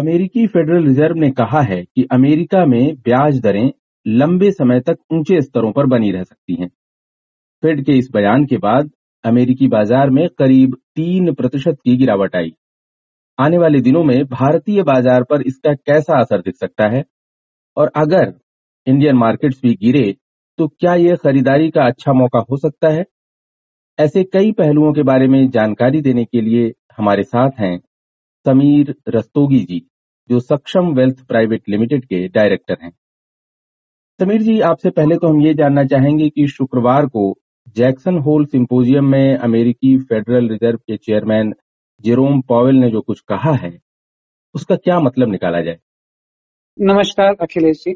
अमेरिकी Federal reserve ने कहा है कि अमेरिका में ब्याज दरें लंबे समय तक ऊँचे स्तरों पर बनी रह सकती हैं। फेड के इस बयान के बाद अमेरिकी बाज़ार में करीब तीन प्रतिशत की गिरावट आई। आने वाले दिनों में भारतीय बाज़ार पर इसका कैसा असर दिख सकता है? और अगर इंडियन मार्केट्स भी गिरे तो क्या यह खरीदारी का अच्छा मौका हो सकता है? ऐसे कई पहलुओं के बारे में जानकारी देने के लिए हमारे साथ हैं समीर रस्तोगी जी। जो सक्षम वेल्थ प्राइवेट लिमिटेड के डायरेक्टर हैं। समीर जी, आपसे पहले तो हम ये जानना चाहेंगे कि शुक्रवार को जैक्सन होल सिंपोजियम में अमेरिकी फेडरल रिज़र्व के चेयरमैन जेरोम पॉवेल ने जो कुछ कहा है, उसका क्या मतलब निकाला जाए? नमस्कार, अखिलेश जी।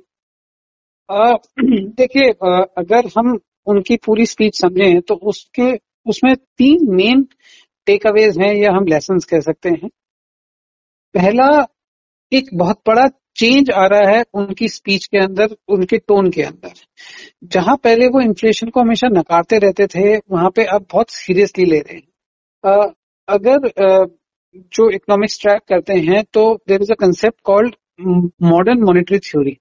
देखिए अगर हम उनकी पूरी स्पीच समझें तो उसके, उसमें तीन मेन टेक अवेज हैं या हम लेसन कह सकते हैं। पहला एक बहुत बड़ा चेंज आ रहा है उनकी स्पीच के अंदर, उनके टोन के अंदर। जहाँ पहले वो इन्फ्लेशन को हमेशा नकारते रहते थे, वहाँ पे अब बहुत सीरियसली ले रहे हैं। अगर जो इकोनॉमिक्स ट्रैक करते हैं तो there is a concept called modern monetary theory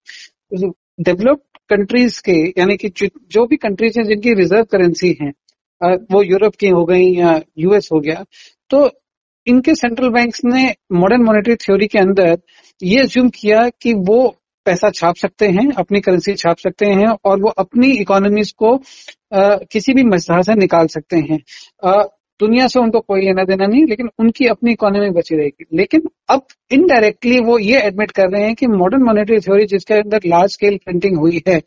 developed countries के, यानी कि जो भी कंट्रीज़ हैं जिनकी रिज़र्व करेंसी है वो यूरोप की हो गई या यूएस हो गया तो इनके सेंट्रल बैंक्स ने मॉडर्न मॉनेटरी थ्योरी के अंदर ये अज्यूम किया कि वो पैसा छाप सकते हैं अपनी करेंसी छाप सकते हैं और वो अपनी इकोनॉमीज को आ, किसी भी मजहा से निकाल सकते हैं। आ, दुनिया से उनको कोई लेना देना नहीं लेकिन उनकी अपनी इकोनॉमी बची रहेगी। लेकिन अब इनडायरेक्टली वो ये एडमिट कर रहे हैं कि मॉडर्न मॉनेटरी थ्योरी जिसके अंदर लार्ज स्केल प्रिंटिंग हुई है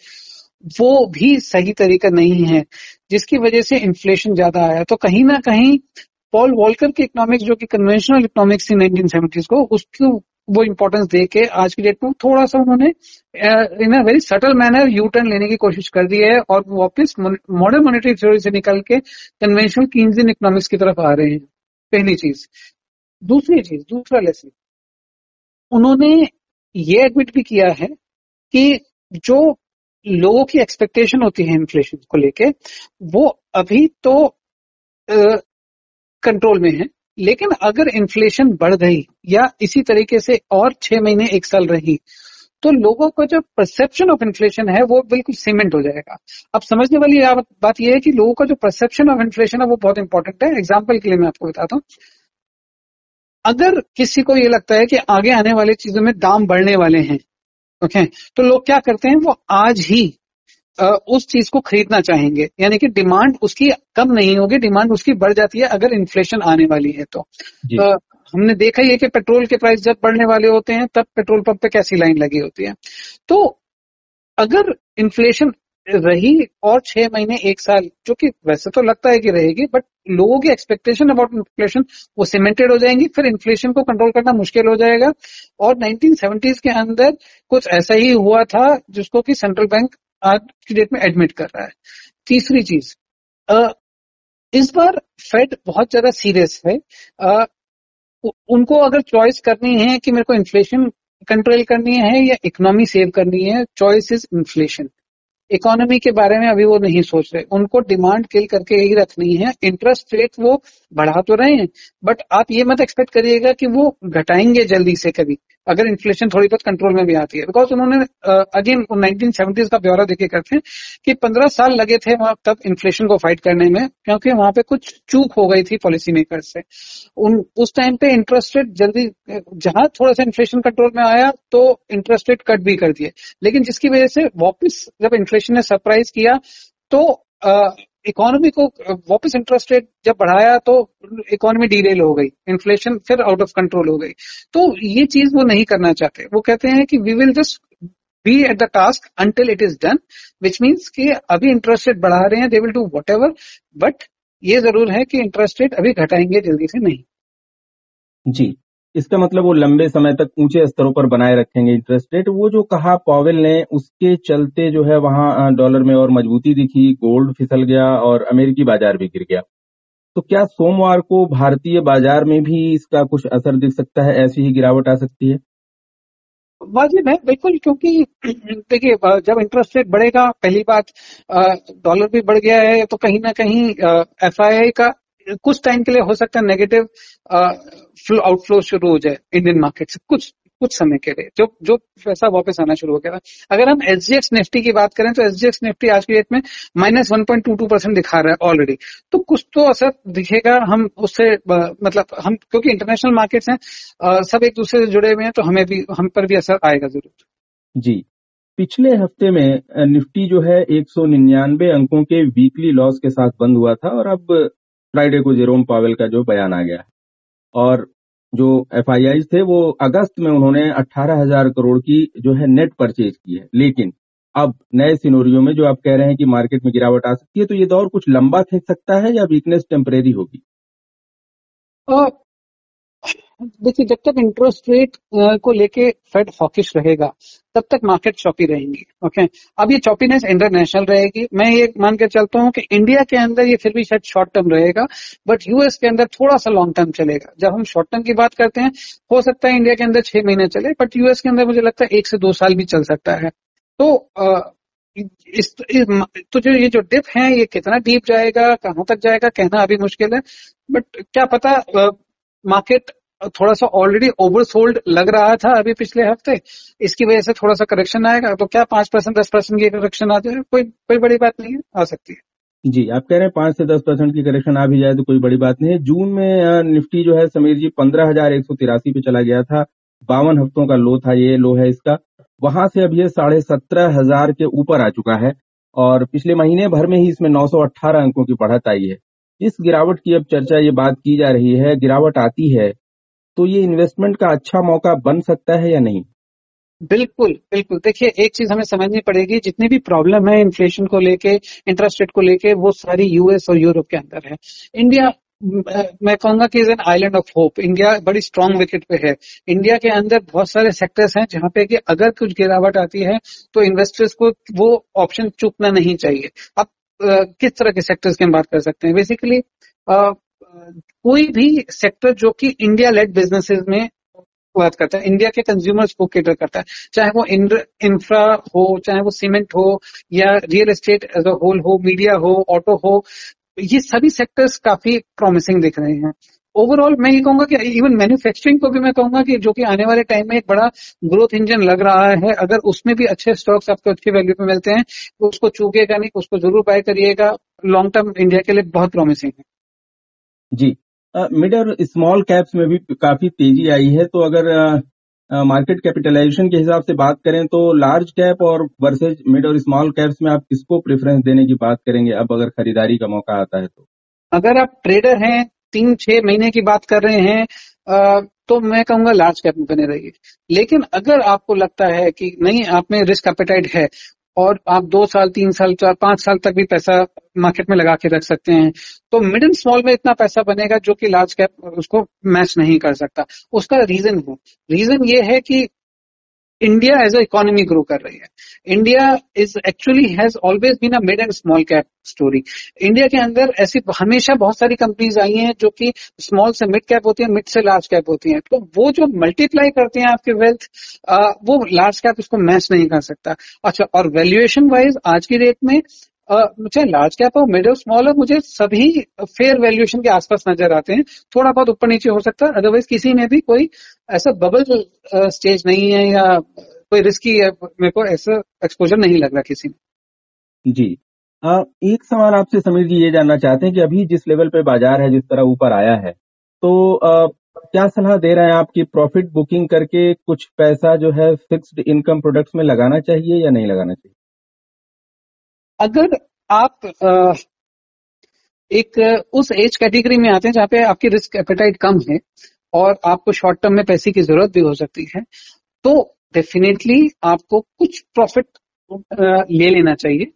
वो भी सही तरीका नहीं है जिसकी वजह से इन्फ्लेशन ज़्यादा आया। तो कहीं ना कहीं पॉल वॉलकर की इकोनॉमिक्स जो कि कन्वेंशनल इकोनॉमिक्स थी नाइनटीन सेवेंटीज को उसको वो इम्पोर्टेंस दे के आज की डेट में थोड़ा सा उन्होंने in a very subtle manner U turn लेने की कोशिश कर दी है और वापस मॉडर्न मॉनेटरी थ्योरी से निकल के कन्वेंशनल कीन्जियन इकोनॉमिक्स की तरफ़ आ रहे हैं। पहली चीज़। दूसरी चीज़, दूसरा लेसन उन्होंने ये एडमिट भी किया है कि जो लोगों की एक्सपेक्टेशन होती है इन्फ्लेशन को लेके, वो अभी तो कंट्रोल में है। लेकिन अगर इन्फ्लेशन बढ़ गई या इसी तरीके से और छह महीने, एक साल रही तो लोगों का जो परसेप्शन ऑफ़ इन्फ्लेशन है, वो बिल्कुल सीमेंट हो जाएगा। अब समझने वाली बात यह है कि लोगों का जो परसेप्शन ऑफ़ इन्फ्लेशन है, वो बहुत इंपॉर्टेंट है। एग्ज़ाम्पल के लिए मैं आपको बताता हूँ। अगर किसी को ये लगता है कि आगे आने वाली चीज़ों में दाम बढ़ने वाले हैं ओके तो लोग क्या करते हैं? वो आज ही उस चीज़ को खरीदना चाहेंगे। यानी कि डिमांड उसकी कम नहीं होगी डिमांड उसकी बढ़ जाती है अगर इन्फ्लेशन आने वाली है तो। हमने देखा ही है कि पेट्रोल के प्राइस जब बढ़ने वाले होते हैं तब पेट्रोल पंप पे कैसी लाइन लगी होती है। तो अगर इन्फ्लेशन रही और छह महीने एक साल जो कि वैसे तो लगता है कि रहेगी बट लोगों की एक्सपेक्टेशन अबाउट इन्फ्लेशन वो सीमेंटेड हो जाएँगी फिर इन्फ्लेशन को कंट्रोल करना मुश्किल हो जाएगा। और 1970s के अंदर कुछ ऐसा ही हुआ था जिसको कि सेंट्रल बैंक आज की डेट में एडमिट कर रहा है। तीसरी चीज़ इस बार फेड बहुत ज़्यादा सीरियस है। आ, उनको अगर चॉइस करनी है कि मेरे को इन्फ्लेशन कंट्रोल करनी है या इकोनॉमी सेव करनी है चॉइस इज़ इन्फ्लेशन इकोनॉमी के बारे में अभी वो नहीं सोच रहे। उनको डिमांड किल करके ही रखनी है। इंटरेस्ट रेट वो बढ़ा तो रहे हैं बट आप ये मत एक्सपेक्ट करिएगा कि वो घटाएँगे जल्दी से कभी। अगर इन्फ्लेशन थोड़ी बहुत कंट्रोल में भी आती है। बिकॉज़ उन्होंने अगेन नाइनटीन सेवेंटीज का ब्यौरा देखे करते हैं कि पंद्रह साल लगे थे वहाँ तब इन्फ्लेशन को फाइट करने में, क्योंकि वहाँ पे कुछ चूक हो गई थी पॉलिसी मेकर से। उन, उस टाइम पे इंटरेस्ट रेट जल्दी, जहाँ थोड़ा सा इन्फ्लेशन कंट्रोल में आया तो इंटरेस्ट रेट कट भी कर दिए। लेकिन जिसकी वजह से वापिस जब इन्फ्लेशन ने सरप्राइज़ किया तो इकोनॉमी को वापस इंटरेस्ट रेट जब बढ़ाया तो इकोनॉमी डीरेल हो गई। इन्फ्लेशन फिर आउट ऑफ़ कंट्रोल हो गई। तो ये चीज़ वो नहीं करना चाहते। वो कहते हैं कि we will just be at the task until it is done which means कि अभी इंटरेस्ट रेट बढ़ा रहे हैं they will do whatever but ये ज़रूर है कि इंटरेस्ट रेट अभी घटाएँगे जल्दी से नहीं। जी। इसका मतलब वो लंबे समय तक ऊँचे स्तरों पर बनाए रखेंगे इंटरेस्ट रेट वो जो कहा पॉवेल ने, उसके चलते जो है वहाँ डॉलर में और मजबूती दिखी गोल्ड फिसल गया और अमेरिकी बाज़ार भी गिर गया। तो क्या सोमवार को भारतीय बाज़ार में भी इसका कुछ असर दिख सकता है? ऐसी ही गिरावट आ सकती है? वाजिब है बिल्कुल, क्योंकि देखिए जब इंटरेस्ट रेट बढ़ेगा, पहली बात डॉलर भी बढ़ गया है तो कहीं ना कहीं एफआईआई का कुछ टाइम के लिए हो सकता है नेगेटिव फ्लो आउटफ्लो शुरू हो जाए इंडियन मार्केट से कुछ कुछ समय के लिए। जो जो पैसा वापस आना शुरू हो गया। अगर हम एस जी एक्स निफ्टी की बात करें तो एस जी एक्स निफ्टी आज की डेट में minus one point two two percent दिखा रहा है ऑलरेडी तो कुछ तो असर दिखेगा हम उससे मतलब हम, क्योंकि इंटरनेशनल मार्केट्स हैं सब एक दूसरे से जुड़े हुए हैं तो हमें भी, हम पर भी असर आएगा ज़रूर। जी। पिछले हफ़्ते में निफ्टी जो है एक सौ निन्यानवे अंकों के वीकली लॉस के साथ बंद हुआ था और अब फ्राइडे को जेरोम पावेल का जो बयान आ गया। और जो एफआईआई थे, वो अगस्त में उन्होंने अट्ठारह हज़ार करोड़ की जो है नेट परचेज की है। लेकिन अब नए सिनोरियो में जो आप कह रहे हैं कि मार्केट में गिरावट आ सकती है तो ये दौर कुछ लंबा थे सकता है या वीकनेस टेम्परेरी होगी? देखिए जब तक इंटरेस्ट रेट को लेके फेड हॉकिश रहेगा तब तक मार्केट चौपी रहेंगी ओके अब ये चौपीनेस इंटरनेशनल रहेगी। मैं ये मान के चलता हूँ कि इंडिया के अंदर ये फिर भी शायद शॉर्ट टर्म रहेगा बट यूएस के अंदर थोड़ा सा लॉन्ग टर्म चलेगा। जब हम शॉर्ट टर्म की बात करते हैं हो सकता है इंडिया के अंदर छह महीने चले बट यूएस के अंदर मुझे लगता है एक से दो साल भी चल सकता है। तो इस, तो जो ये जो डिप है ये कितना डीप जाएगा कहाँ तक जाएगा कहना अभी मुश्किल है बट क्या पता मार्केट थोड़ा सा ऑलरेडी ओवरसोल्ड लग रहा था अभी पिछले हफ़्ते। इसकी वजह से थोड़ा सा करेक्शन आएगा। तो क्या पाँच परसेंट, दस परसेंट की करेक्शन आ जाए? कोई कोई बड़ी बात नहीं है, आ सकती है। जी, आप कह रहे हैं पाँच से दस परसेंट की करेक्शन आ भी जाए तो कोई बड़ी बात नहीं है। जून में निफ्टी जो है, समीर जी पंद्रह हज़ार एक सौ तिरासी पे चला गया था। बावन हफ्तों का लो था ये, लो है इसका। वहाँ से अब ये साढ़े सत्रह हज़ार के ऊपर आ चुका है और पिछले महीने भर में ही इसमें नौ सौ अट्ठारह अंकों की बढ़त आई है। इस गिरावट की अब चर्चा, ये बात की जा रही है, गिरावट आती है। तो ये इन्वेस्टमेंट का अच्छा मौका बन सकता है या नहीं? बिल्कुल बिल्कुल। देखिए, एक चीज़ हमें समझनी पड़ेगी, जितनी भी प्रॉब्लम है इन्फ्लेशन को लेके इंटरेस्ट रेट को लेके, वो सारी यूएस और यूरोप के अंदर है। इंडिया मैं कहूँगा कि is an island of hope India बड़ी स्ट्रांग विकेट पे है। इंडिया के अंदर बहुत सारे सेक्टर्स हैं जहाँ पे कि अगर कुछ गिरावट आती है तो इन्वेस्टर्स को वो ऑप्शन चुकना नहीं चाहिए। अब किस तरह के सेक्टर्स की हम बात कर सकते हैं? बेसिकली कोई भी सेक्टर जो कि इंडिया लेड बिजनेसेस में बात करता है इंडिया के कंज्यूमर्स को केटर करता है, चाहे वो इंफ्रा हो, चाहे वो सीमेंट हो, या real estate as a whole हो मीडिया हो ऑटो हो, ये सभी सेक्टर्स काफ़ी प्रॉमिसिंग दिख रहे हैं। ओवरऑल मैं ये कहूँगा कि इवन मैन्युफैक्चरिंग को भी मैं कहूँगा कि जो कि आने वाले टाइम में एक बड़ा ग्रोथ इंजन लग रहा है, अगर उसमें भी अच्छे स्टॉक्स आपको अच्छी वैल्यू पे मिलते हैं, उसको चूकेगा नहीं, उसको ज़रूर बाय करिएगा लॉन्ग टर्म इंडिया के लिए बहुत प्रॉमिसिंग है। जी। मिड और स्मॉल कैप्स में भी काफ़ी तेज़ी आई है तो अगर मार्केट कैपिटलाइजेशन के हिसाब से बात करें तो लार्ज कैप और वर्सेज मिड और स्मॉल कैप्स में आप किसको प्रेफरेंस देने की बात करेंगे? अब अगर खरीदारी का मौका आता है तो। अगर आप ट्रेडर हैं, तीन, छह महीने की बात कर रहे हैं तो मैं कहूँगा लार्ज कैप में बने रहिए। लेकिन अगर आपको लगता है कि नहीं, आप में रिस्क एपेटाइट है और आप दो साल, तीन साल, चार, पाँच साल तक भी पैसा मार्केट में लगा के रख सकते हैं। तो मिड एंड स्मॉल में इतना पैसा बनेगा जो कि लार्ज कैप उसको मैच नहीं कर सकता। उसका रीजन हो रीजन ये है कि India as a economy grow कर रही है India is actually has always been a mid and small cap story India के अंदर ऐसी हमेशा बहुत सारी कंपनीज़ आई हैं जो कि स्मॉल से मिड कैप होती है मिड से लार्ज कैप होती है तो वो जो मल्टीप्लाई करते हैं आपके वेल्थ वो लार्ज कैप इसको मैच नहीं कर सकता अच्छा और वैल्यूएशन वाइज आज की डेट में मुझे लार्ज कैप और मिड और स्मॉल और मुझे सभी फेयर वैल्यूएशन के आसपास नज़र आते हैं। थोड़ा बहुत ऊपर नीचे हो सकता है अदरवाइज़ किसी में भी कोई ऐसा बबल स्टेज नहीं है या कोई रिस्की है मेरे को ऐसा एक्सपोजर नहीं लग रहा किसी में। जी। आ, एक सवाल आपसे समीर जी ये जानना चाहते हैं कि अभी जिस लेवल पे बाज़ार है जिस तरह ऊपर आया है तो आ, क्या सलाह दे रहे हैं आपकी प्रॉफिट बुकिंग करके कुछ पैसा जो है फिक्स्ड इनकम प्रोडक्ट्स में लगाना चाहिए या नहीं लगाना चाहिए? अगर आप एक उस एज कैटेगरी में आते हैं जहाँ पे आपकी रिस्क एपेटाइट कम है और आपको शॉर्ट टर्म में पैसे की ज़रूरत भी हो सकती है तो डेफिनेटली आपको कुछ प्रॉफिट ले लेना चाहिए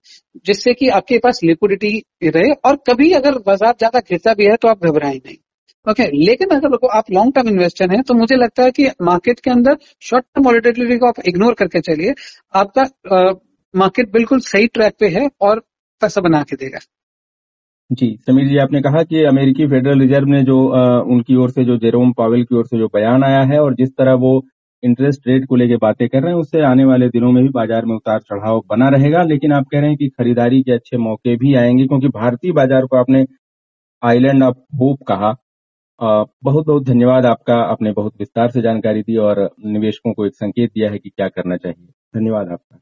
जिससे कि आपके पास लिक्विडिटी रहे और कभी अगर बाज़ार ज़्यादा गिरता भी है तो आप घबराए नहीं। ओके okay, लेकिन अगर आप लॉन्ग टर्म इन्वेस्टर हैं तो मुझे लगता है कि मार्केट के अंदर शॉर्ट टर्म वॉलिटिलिटी को आप इग्नोर करके चलिए। आपका मार्केट बिल्कुल सही ट्रैक पे है और पैसा बना के देगा जी समीर जी आपने कहा कि अमेरिकी फेडरल रिज़र्व ने जो आ, उनकी ओर से जो जेरोम पावेल की ओर से जो बयान आया है और जिस तरह वो इंटरेस्ट रेट को लेकर बातें कर रहे हैं उससे आने वाले दिनों में भी बाज़ार में उतार चढ़ाव बना रहेगा। लेकिन आप कह रहे हैं कि खरीदारी के अच्छे मौके भी आएँगे क्योंकि भारतीय बाज़ार को आपने आइलैंड ऑफ़ होप कहा। आ, बहुत बहुत धन्यवाद आपका आपने बहुत विस्तार से जानकारी दी और निवेशकों को एक संकेत दिया है कि क्या करना चाहिए। धन्यवाद आपका।